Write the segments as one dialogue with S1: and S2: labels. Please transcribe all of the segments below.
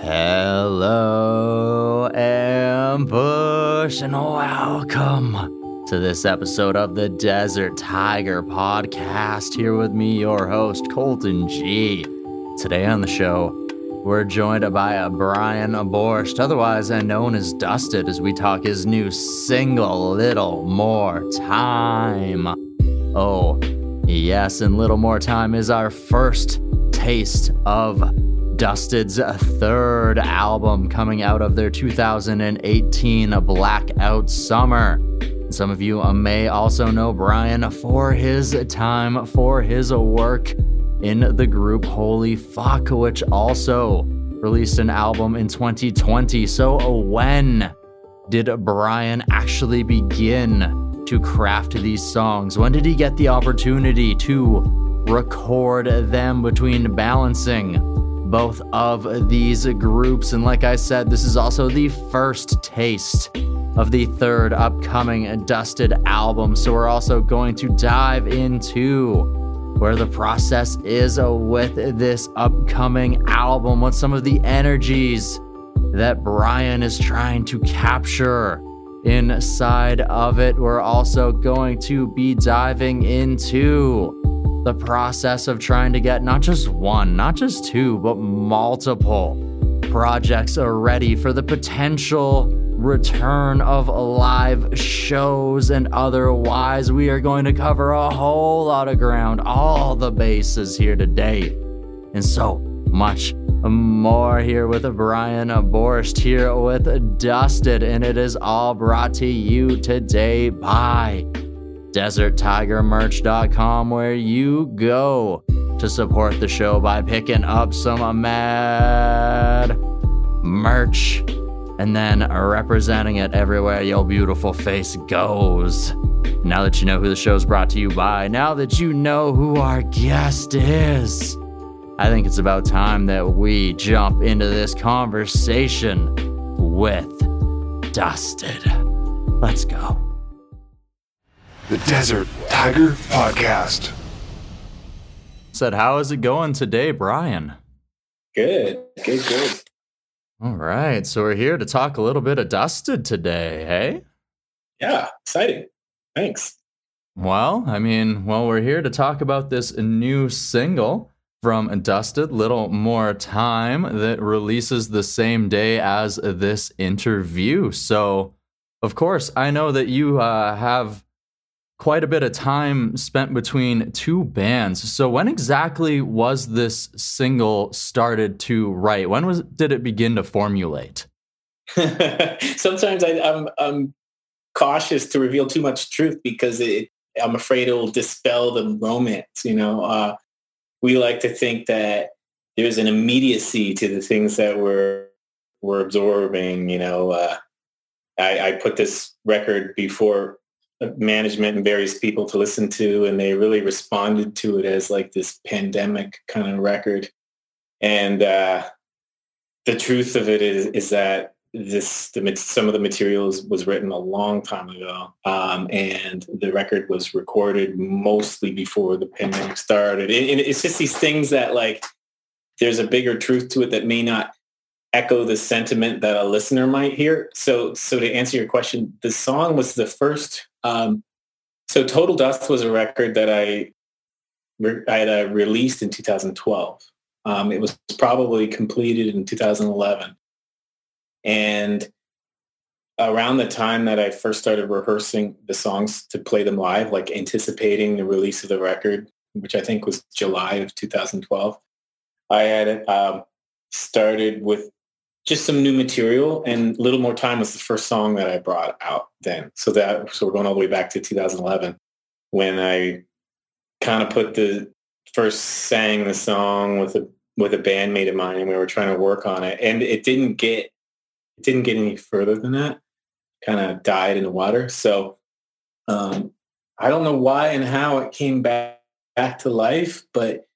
S1: Hello, Ambush, and welcome to this episode of the Desert Tiger podcast. Here with me, your host, Colton Gee Today on the show, we're joined by Brian Borcherdt, otherwise known as Dusted, as we talk his new single, Little More Time. Oh, yes, and Little More Time is our first taste of Dusted's third album coming out of their 2018 Blackout Summer. Some of you may also know Brian for his time, for his work in the group Holy Fuck, which also released an album in 2020. So, when did Brian actually begin to craft these songs? When did he get the opportunity to record them between balancing both of these groups? And like I said, this is also the first taste of the third upcoming Dusted album. So, we're also going to dive into where the process is with this upcoming album, what some of the energies that Brian is trying to capture inside of it. We're also going to be diving into the process of trying to get not just one, not just two, but multiple projects ready for the potential return of live shows and otherwise. We are going to cover a whole lot of ground, all the bases here today, and so much more here with Brian Borcherdt, here with Dusted, and it is all brought to you today by DesertTigerMerch.com, where you go to support the show by picking up some mad merch and then representing it everywhere your beautiful face goes. Now that you know who the show's brought to you by, now that you know who our guest is, I think it's about time that we jump into this conversation with Dusted. Let's go.
S2: The Desert Tiger Podcast.
S1: Said, how is it going today, Brian?
S3: Good, good, good.
S1: All right. So we're here to talk a little bit of Dusted today, hey?
S3: Yeah, exciting. Thanks.
S1: Well, I mean, well, we're here to talk about this new single from Dusted, Little More Time, that releases the same day as this interview. So, of course, I know that you uh, have quite a bit of time spent between two bands. So when exactly was this single started to write? When was did it begin to formulate?
S3: Sometimes I, am I'm, I'm cautious to reveal too much truth because it, I'm afraid it will dispel the romance. You know, uh, we like to think that there's an immediacy to the things that we're we're absorbing. You know, uh, I, I put this record before management and various people to listen to and they really responded to it as like this pandemic kind of record and uh, the truth of it is is that this the, some of the materials was written a long time ago um, and the record was recorded mostly before the pandemic started and it's just these things that like there's a bigger truth to it that may not echo the sentiment that a listener might hear. So, so to answer your question, the song was the first. Um, so, Total Dust was a record that I I had uh, released in 2012. Um, it was probably completed in 2011, and around the time that I first started rehearsing the songs to play them live, like anticipating the release of the record, which I think was July of 2012, I had um, started with just some new material and a little more time was the first song that i brought out then. So that so we're going all the way back to 2011 when i kind of put the first sang the song with a with a bandmate of mine and we were trying to work on it. And it didn't get it didn't get any further than that. Kind of died in the water. So um, i don't know why and how it came back back to life but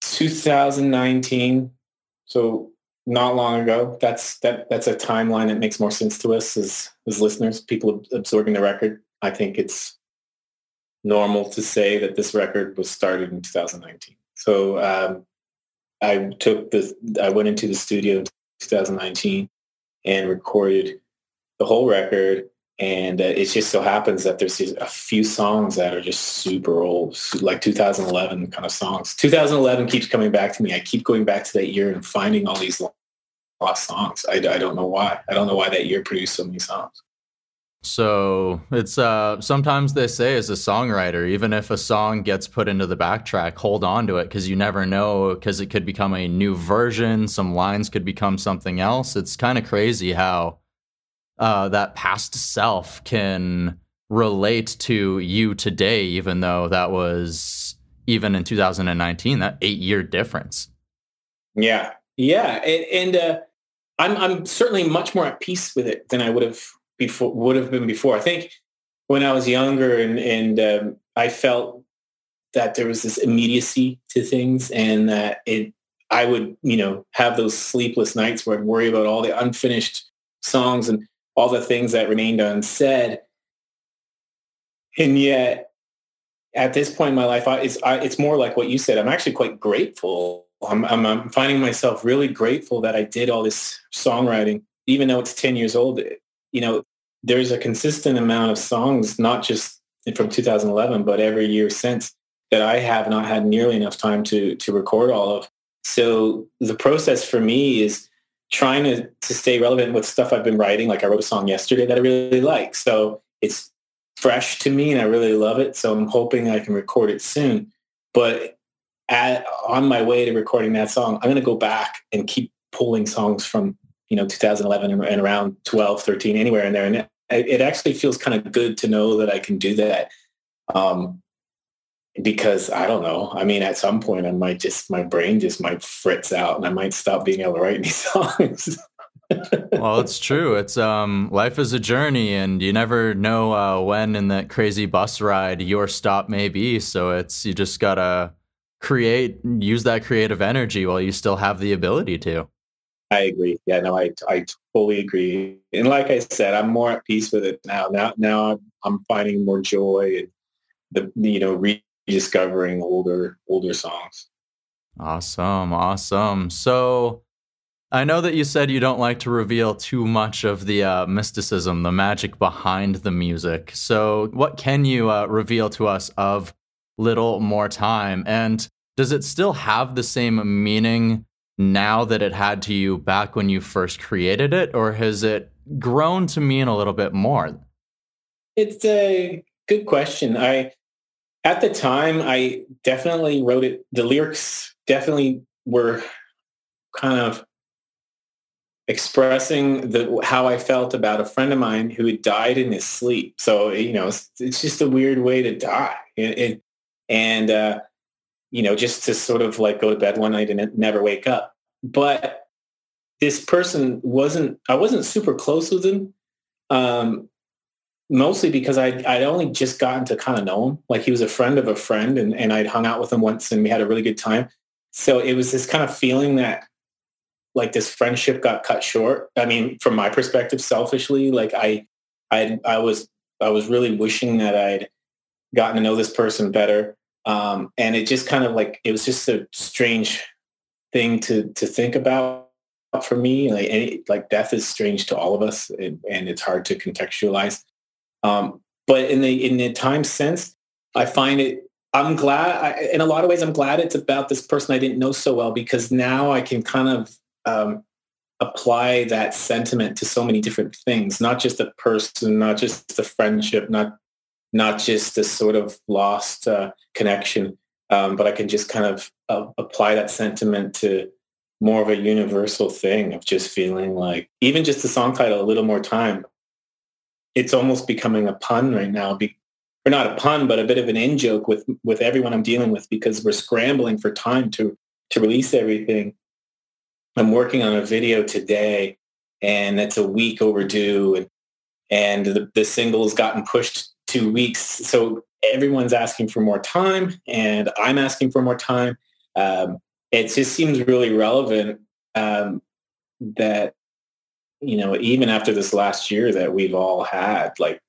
S3: 2019 so not long ago. That's that that's a timeline that makes more sense to us as as listeners, people absorbing the record. I think it's normal to say that this record was started in 2019. So um, I took the, I went into the studio in 2019 and recorded the whole record. And uh, it just so happens that there's a few songs that are just super old, like 2011 kind of songs. 2011 keeps coming back to me. I keep going back to that year and finding all these lost songs. I, I don't know why. I don't know why that year produced so many songs.
S1: So it's uh sometimes they say as a songwriter, even if a song gets put into the backtrack, hold on to it because you never know because it could become a new version. Some lines could become something else. It's kind of crazy how uh, that past self can relate to you today, even though that was even in 2019, that eight year difference.
S3: Yeah, yeah, and, and uh, I'm I'm certainly much more at peace with it than I would have before would have been before. I think when I was younger and and um, I felt that there was this immediacy to things and that it I would you know have those sleepless nights where I'd worry about all the unfinished songs and all the things that remained unsaid. And yet, at this point in my life, I, it's I, it's more like what you said. I'm actually quite grateful. I'm, I'm, I'm finding myself really grateful that I did all this songwriting, even though it's 10 years old you know, there's a consistent amount of songs, not just from 2011, but every year since that I have not had nearly enough time to to record all of. So the process for me is trying to, to stay relevant with stuff I've been writing. Like I wrote a song yesterday that I really like. So it's fresh to me and I really love it. So I'm hoping I can record it soon. But at, on my way to recording that song, I'm going to go back and keep pulling songs from you know 2011 and, around 12 13 anywhere in there. And it, it actually feels kind of good to know that i can do that um, because i don't know. I mean at some point i might just my brain just might fritz out and i might stop being able to write any songs.
S1: Well it's true. It's um life is a journey and you never know uh, when in that crazy bus ride your stop may be. So it's you just gotta create use that creative energy while you still have the ability to
S3: I agree. Yeah, no, I I fully agree. And like I said, I'm more at peace with it now. Now now I'm finding more joy and the you know rediscovering older older songs.
S1: Awesome, awesome. So I know that you said you don't like to reveal too much of the uh, mysticism, the magic behind the music. So what can you uh, reveal to us of Little More Time? And does it still have the same meaning now that it had to you back when you first created it, or has it grown to mean a little bit more?
S3: It's a good question. I at the time I definitely wrote it. The lyrics definitely were kind of expressing the how I felt about a friend of mine who had died in his sleep. So you know, it's, it's just a weird way to die, it, it, and uh, you know, just to sort of like go to bed one night and never wake up. But this person wasn't, I wasn't super close with him. Um, mostly because I, I'd only just gotten to kind of know him. Like he was a friend of a friend and, and I'd hung out with him once and we had a really good time. So it was this kind of feeling that like this friendship got cut short. I mean, from my perspective, selfishly, like I, I, I was, I was really wishing that I'd gotten to know this person better. Um, and it just kind of like it was just a strange thing to to think about for me. Like any, like death is strange to all of us, and, and it's hard to contextualize. Um, but in the in the time since, I find it. I'm glad. I, in a lot of ways, I'm glad it's about this person I didn't know so well because now I can kind of um, apply that sentiment to so many different things. Not just a person, not just a friendship, not not just this sort of lost uh, connection, um, but I can just kind of uh, apply that sentiment to more of a universal thing of just feeling like even just the song title, a little more time. It's almost becoming a pun right now, be, or not a pun, but a bit of an in joke with with everyone I'm dealing with because we're scrambling for time to to release everything. I'm working on a video today, and it's a week overdue, and and the, the single has gotten pushed two weeks. So everyone's asking for more time and I'm asking for more time. Um, it just seems really relevant um, that, you know, even after this last year that we've all had, like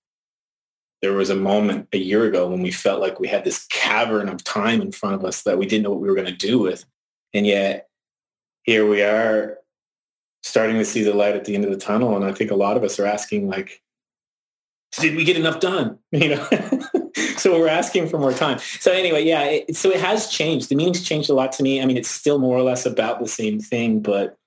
S3: there was a moment a year ago when we felt like we had this cavern of time in front of us that we didn't know what we were going to do with. And yet here we are starting to see the light at the end of the tunnel. And I think a lot of us are asking like, did we get enough done? You know, so we're asking for more time. So anyway, yeah, it, so it has changed. The meaning's changed a lot to me. I mean, it's still more or less about the same thing, but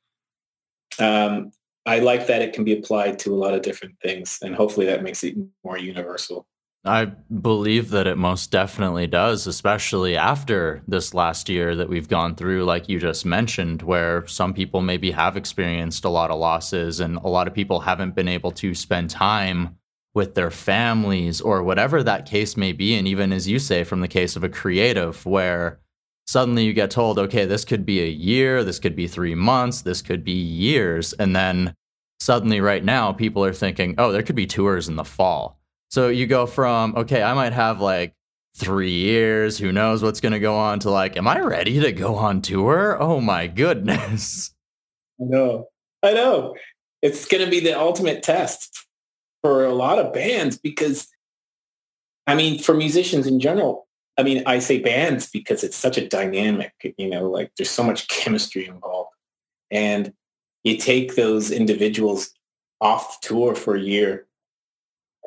S3: um, I like that it can be applied to a lot of different things, and hopefully that makes it more universal.
S1: I believe that it most definitely does, especially after this last year that we've gone through, like you just mentioned, where some people maybe have experienced a lot of losses and a lot of people haven't been able to spend time with their families or whatever that case may be. And even as you say, from the case of a creative, where suddenly you get told, okay, this could be a year, this could be three months, this could be years. And then suddenly, right now, people are thinking, oh, there could be tours in the fall so you go from, okay, I might have like three years, who knows what's going to go on, to like, am I ready to go on tour? Oh my goodness.
S3: I know. I know. It's going to be the ultimate test for a lot of bands because, I mean, for musicians in general, I mean, I say bands because it's such a dynamic, you know, like there's so much chemistry involved. And you take those individuals off tour for a year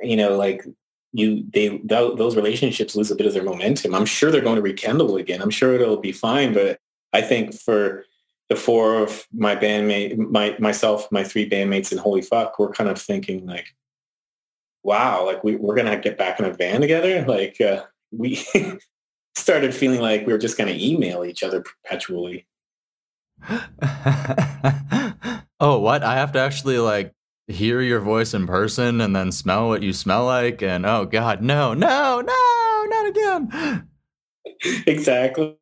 S3: you know, like you, they, th- those relationships lose a bit of their momentum. I'm sure they're going to rekindle again. I'm sure it'll be fine. But I think for the four of my bandmate, my, myself, my three bandmates and Holy Fuck, we're kind of thinking like, wow, like we, we're going to get back in a van together. Like uh, we started feeling like we were just going to email each other perpetually.
S1: oh, what? I have to actually like hear your voice in person and then smell what you smell like and oh god no no no not again
S3: exactly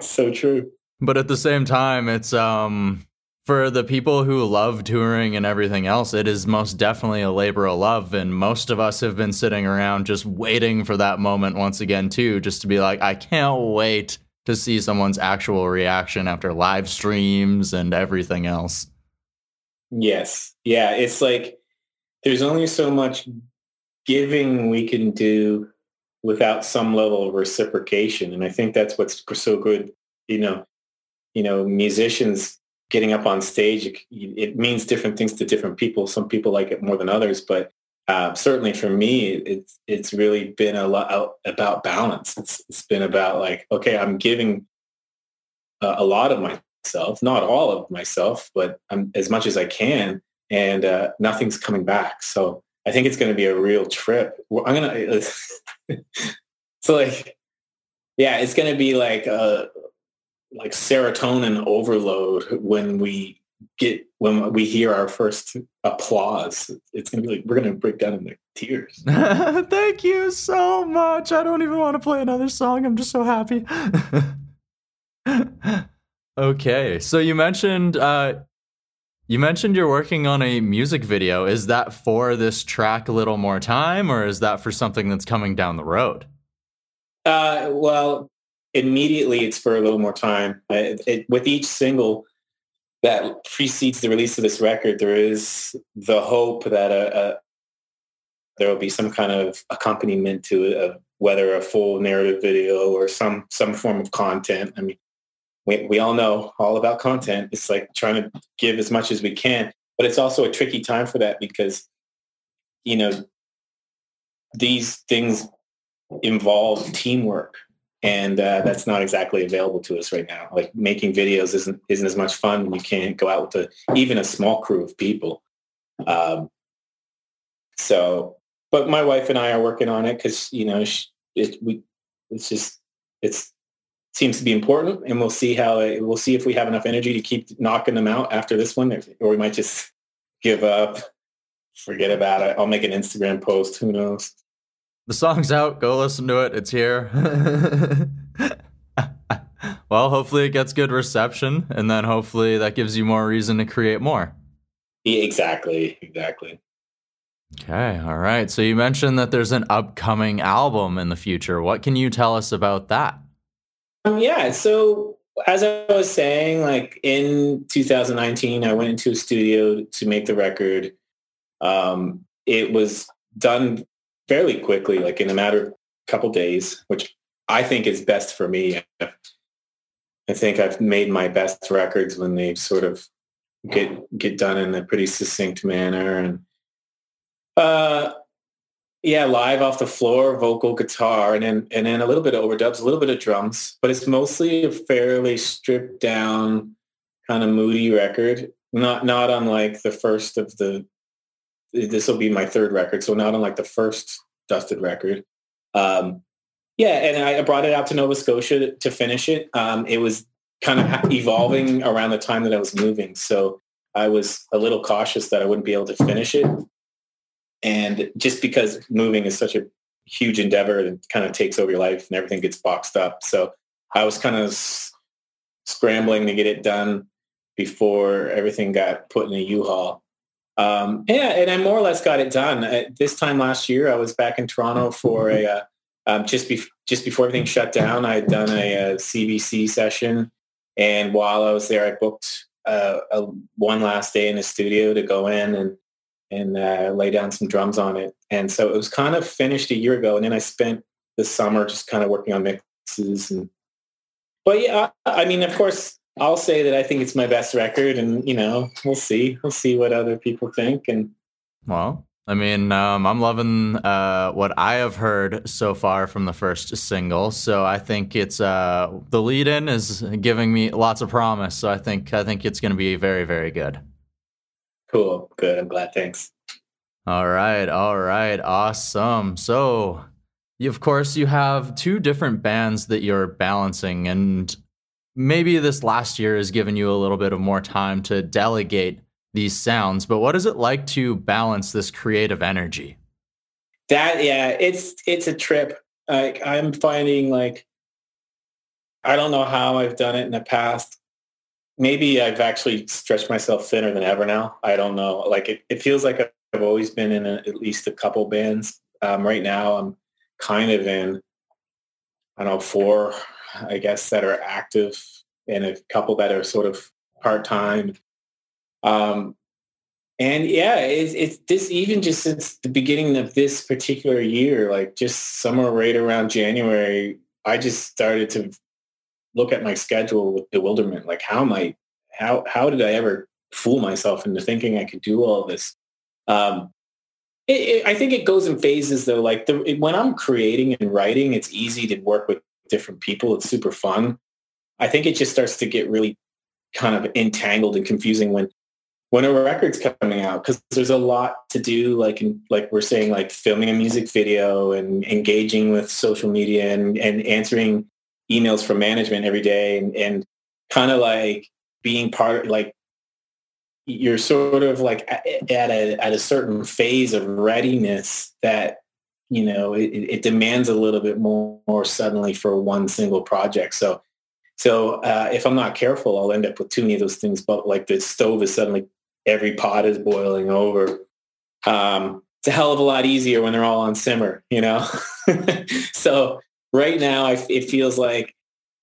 S3: so true
S1: but at the same time it's um for the people who love touring and everything else it is most definitely a labor of love and most of us have been sitting around just waiting for that moment once again too just to be like i can't wait to see someone's actual reaction after live streams and everything else
S3: Yes. Yeah. It's like there's only so much giving we can do without some level of reciprocation. And I think that's what's so good, you know, you know, musicians getting up on stage, it, it means different things to different people. Some people like it more than others, but uh, certainly for me, it's, it's really been a lot about balance. It's, it's been about like, okay, I'm giving a, a lot of myself, not all of myself, but um, as much as I can. And uh, nothing's coming back. So I think it's going to be a real trip. I'm to, so like, yeah, it's going to be like a, uh, like serotonin overload when we get, when we hear our first applause. It's to be like, we're to break down in the tears.
S1: Thank you so much. I don't even want to play another song. I'm just so happy. Okay, so you mentioned uh, you mentioned you're working on a music video. Is that for this track a little more time, or is that for something that's coming down the road?
S3: Uh, well, immediately it's for a little more time. It, it, with each single that precedes the release of this record, there is the hope that a, a there will be some kind of accompaniment to it, whether a full narrative video or some some form of content. I mean, we, we all know all about content. It's like trying to give as much as we can, but it's also a tricky time for that because, you know, these things involve teamwork and uh, that's not exactly available to us right now. Like making videos isn't isn't as much fun when you can't go out with a, even a small crew of people. Um, so, but my wife and I are working on it because you know she, it, we it's just it's seems to be important and we'll see how it, we'll see if we have enough energy to keep knocking them out after this one or we might just give up forget about it i'll make an instagram post who knows
S1: the song's out. Go listen to it. It's here. Well hopefully it gets good reception and then hopefully that gives you more reason to create more.
S3: Yeah, exactly exactly.
S1: Okay all right. So you mentioned that there's an upcoming album in the future. What can you tell us about that?
S3: Um, yeah. So as I was saying, like in 2019, I went into a studio to make the record. Um, it was done fairly quickly, like in a matter of a couple days, which I think is best for me. I think I've made my best records when they sort of get get done in a pretty succinct manner and uh yeah live off the floor vocal guitar and then and then a little bit of overdubs a little bit of drums but it's mostly a fairly stripped down kind of moody record not not unlike the first of the this will be my third record so not unlike the first dusted record um yeah and i brought it out to nova scotia to finish it um it was kind of evolving around the time that I was moving. So I was a little cautious that I wouldn't be able to finish it. And just because moving is such a huge endeavor that kind of takes over your life and everything gets boxed up. So I was kind of scrambling to get it done before everything got put in a U-Haul. Um, yeah, and I more or less got it done. This time last year, I was back in Toronto for a uh, um, just be- just before everything shut down. I had done a, a CBC session and while I was there, I booked uh, a, one last day in the studio to go in and and uh, lay down some drums on it. And so it was kind of finished a year ago. And then I spent the summer just kind of working on mixes. And but yeah, I mean, of course, I'll say that I think it's my best record, and you know, we'll see. We'll see what other people think. And
S1: well, I mean, um, I'm loving uh, what I have heard so far from the first single. So I think it's uh, the lead-in is giving me lots of promise. So I think I think it's going to be very very good.
S3: Cool, good. I'm glad. Thanks.
S1: All right, all right, awesome. So, you, of course, you have two different bands that you're balancing, and maybe this last year has given you a little bit of more time to delegate these sounds, but what is it like to balance this creative energy?
S3: That yeah, it's it's a trip. Like I'm finding like I don't know how I've done it in the past. Maybe I've actually stretched myself thinner than ever now. I don't know. Like it, it feels like I've always been in a, at least a couple bands. Um, right now, I'm kind of in I don't know four, I guess, that are active, and a couple that are sort of part time. Um, and yeah, it's, it's this even just since the beginning of this particular year, like just somewhere right around January, I just started to look at my schedule with bewilderment. Like, how am I? How how did I ever fool myself into thinking I could do all this? Um, it, it, I think it goes in phases though. Like the, it, when I'm creating and writing, it's easy to work with different people. It's super fun. I think it just starts to get really kind of entangled and confusing when when a record's coming out because there's a lot to do like like we're saying like filming a music video and engaging with social media and, and answering emails from management every day and, and kind of like being part like you're sort of like at a at a certain phase of readiness that you know it, it demands a little bit more, more suddenly for one single project so so uh, if i'm not careful i'll end up with too many of those things but like the stove is suddenly every pot is boiling over. Um, it's a hell of a lot easier when they're all on simmer, you know? so right now I, it feels like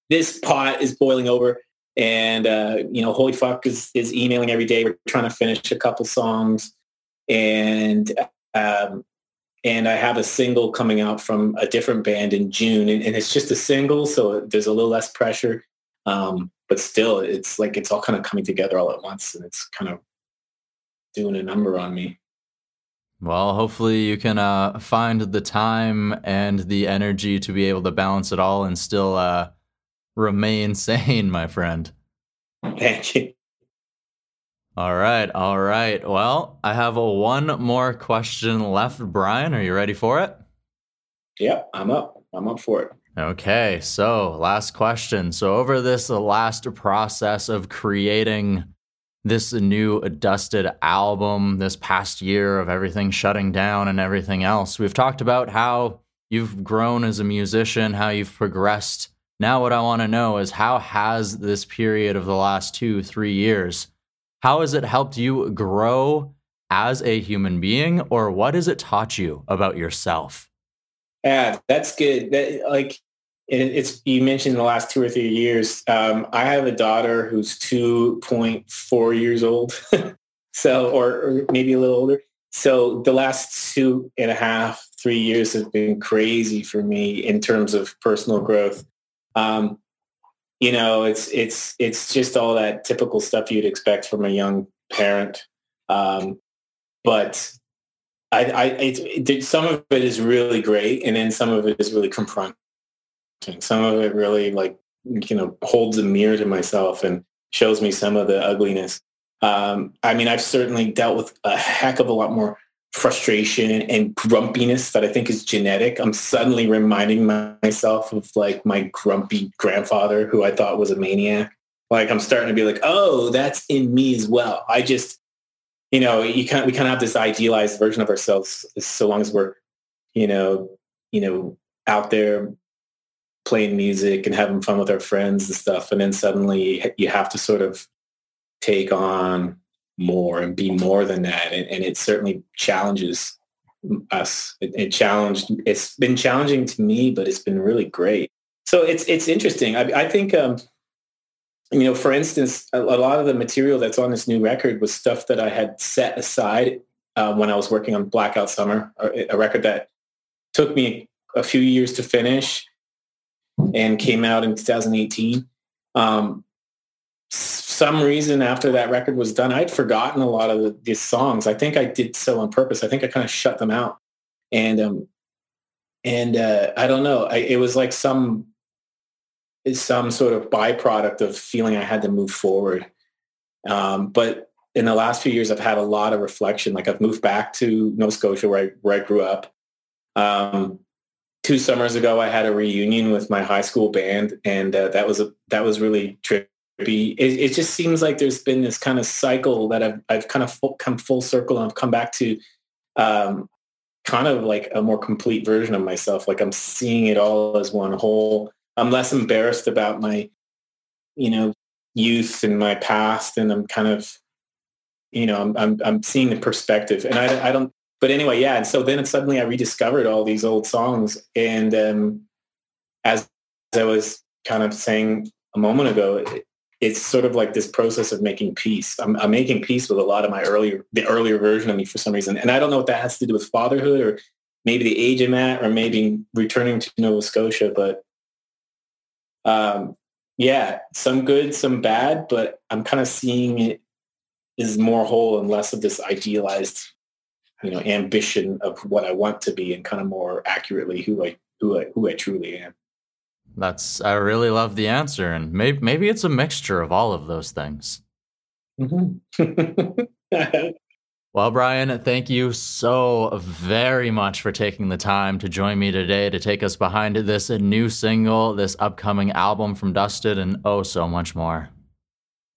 S3: this pot is boiling over and, uh, you know, Holy Fuck is, is emailing every day. We're trying to finish a couple songs and, um, and I have a single coming out from a different band in June and, and it's just a single. So there's a little less pressure. Um, but still it's like, it's all kind of coming together all at once and it's kind of doing a number on me.
S1: Well, hopefully you can uh, find the time and the energy to be able to balance it all and still uh, remain sane, my friend.
S3: Thank you.
S1: All right, all right. Well, I have a one more question left, Brian. Are you ready for it?
S3: Yep, I'm up. I'm up for it.
S1: Okay, so last question. So over this last process of creating this new dusted album this past year of everything shutting down and everything else. We've talked about how you've grown as a musician, how you've progressed. Now, what I want to know is how has this period of the last two, three years, how has it helped you grow as a human being, or what has it taught you about yourself?
S3: Yeah, that's good. That, like it's you mentioned the last two or three years. Um, I have a daughter who's two point four years old, so or, or, maybe a little older. So the last two and a half, three years have been crazy for me in terms of personal growth. Um, you know, it's it's it's just all that typical stuff you'd expect from a young parent. Um, but I, I it, some of it is really great, and then some of it is really confronting. Some of it really like you know holds a mirror to myself and shows me some of the ugliness. Um, I mean, I've certainly dealt with a heck of a lot more frustration and grumpiness that I think is genetic. I'm suddenly reminding myself of like my grumpy grandfather who I thought was a maniac. Like I'm starting to be like, oh, that's in me as well. I just, you know, you kind we kind of have this idealized version of ourselves so long as we're, you know, you know, out there playing music and having fun with our friends and stuff. And then suddenly you have to sort of take on more and be more than that. And, and it certainly challenges us. It, it, challenged, it's been challenging to me, but it's been really great. So it's, it's interesting. I, I think, um, you know, for instance, a, a, lot of the material that's on this new record was stuff that I had set aside uh, when I was working on Blackout Summer, a, a record that took me a few years to finish and came out in 2018. Um, some reason after that record was done, I'd forgotten a lot of the, these songs. I think I did so on purpose. I think I kind of shut them out. And, um, and, uh, I don't know. I, it was like some, some sort of byproduct of feeling I had to move forward. Um, but in the last few years, I've had a lot of reflection. Like I've moved back to Nova Scotia where I, where I grew up. Um, two summers ago, I had a reunion with my high school band, and uh, that was a that was really trippy. It, it, just seems like there's been this kind of cycle that I've I've kind of full, come full circle and I've come back to um, kind of like a more complete version of myself. Like I'm seeing it all as one whole. I'm less embarrassed about my, you know, youth and my past, and I'm kind of, you know, I'm I'm, I'm seeing the perspective, and I I don't but anyway, yeah. And so then suddenly I rediscovered all these old songs. And um, as I was kind of saying a moment ago, it, it's sort of like this process of making peace. I'm, I'm, making peace with a lot of my earlier, the earlier version of me for some reason. And I don't know what that has to do with fatherhood or maybe the age I'm at or maybe returning to Nova Scotia. But um, yeah, some good, some bad, but I'm kind of seeing it is more whole and less of this idealized you know ambition of what I want to be and kind of more accurately who I who I who I truly am.
S1: That's I really love the answer, and maybe maybe it's a mixture of all of those things. Mm-hmm. well, Brian, thank you so very much for taking the time to join me today to take us behind this new single, this upcoming album from Dusted, and oh, so much more.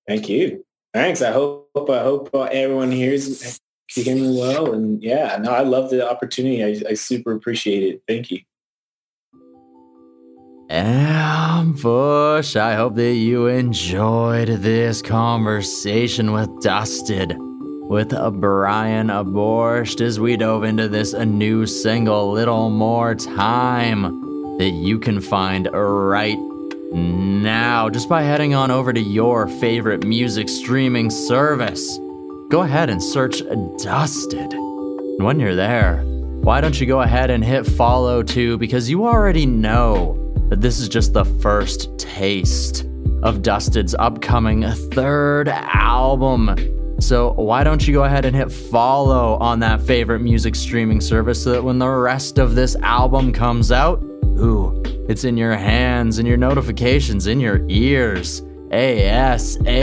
S3: Thank you. Thanks. I hope I hope uh, everyone hears you hear me well? And yeah, no, I love the opportunity. I, I super appreciate it. Thank you.
S1: Ambush, I hope that you enjoyed this conversation with Dusted, with Brian Aborscht as we dove into this new single, Little More Time, that you can find right now just by heading on over to your favorite music streaming service go ahead and search Dusted. And when you're there, why don't you go ahead and hit follow too? Because you already know that this is just the first taste of Dusted's upcoming third album. So, why don't you go ahead and hit follow on that favorite music streaming service so that when the rest of this album comes out, ooh, it's in your hands, in your notifications, in your ears. ASAP.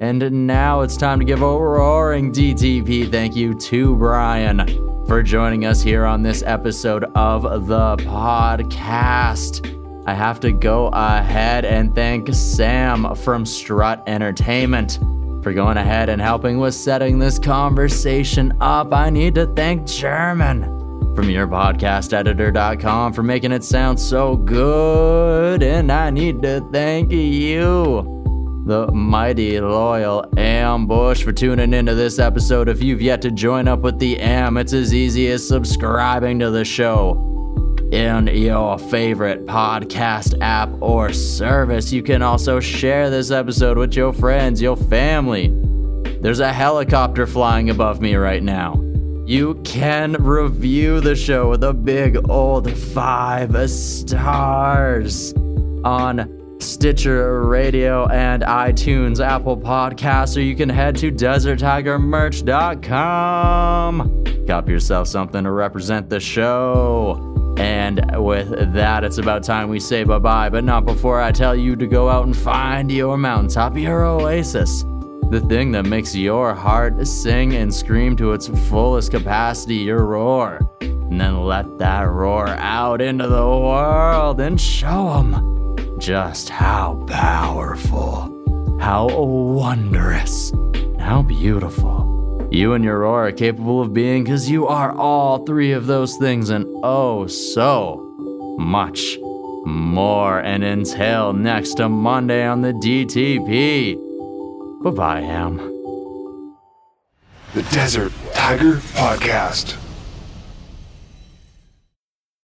S1: And now it's time to give a roaring DTP thank you to Brian for joining us here on this episode of the podcast. I have to go ahead and thank Sam from Strut Entertainment for going ahead and helping with setting this conversation up. I need to thank German from yourpodcasteditor.com for making it sound so good. And I need to thank you the mighty loyal Ambush for tuning into this episode. If you've yet to join up with the Am, it's as easy as subscribing to the show in your favorite podcast app or service. You can also share this episode with your friends, your family. There's a helicopter flying above me right now. You can review the show with a big old five stars on Stitcher Radio and iTunes, Apple Podcasts, or you can head to DesertTigerMerch.com. Cop yourself something to represent the show. And with that, it's about time we say bye bye, but not before I tell you to go out and find your mountaintop, your oasis. The thing that makes your heart sing and scream to its fullest capacity, your roar. And then let that roar out into the world and show them just how powerful, how wondrous, how beautiful you and your roar are capable of being because you are all three of those things and oh so much more. And until next Monday on the DTP. Bye bye, Ham.
S2: The Desert Tiger Podcast.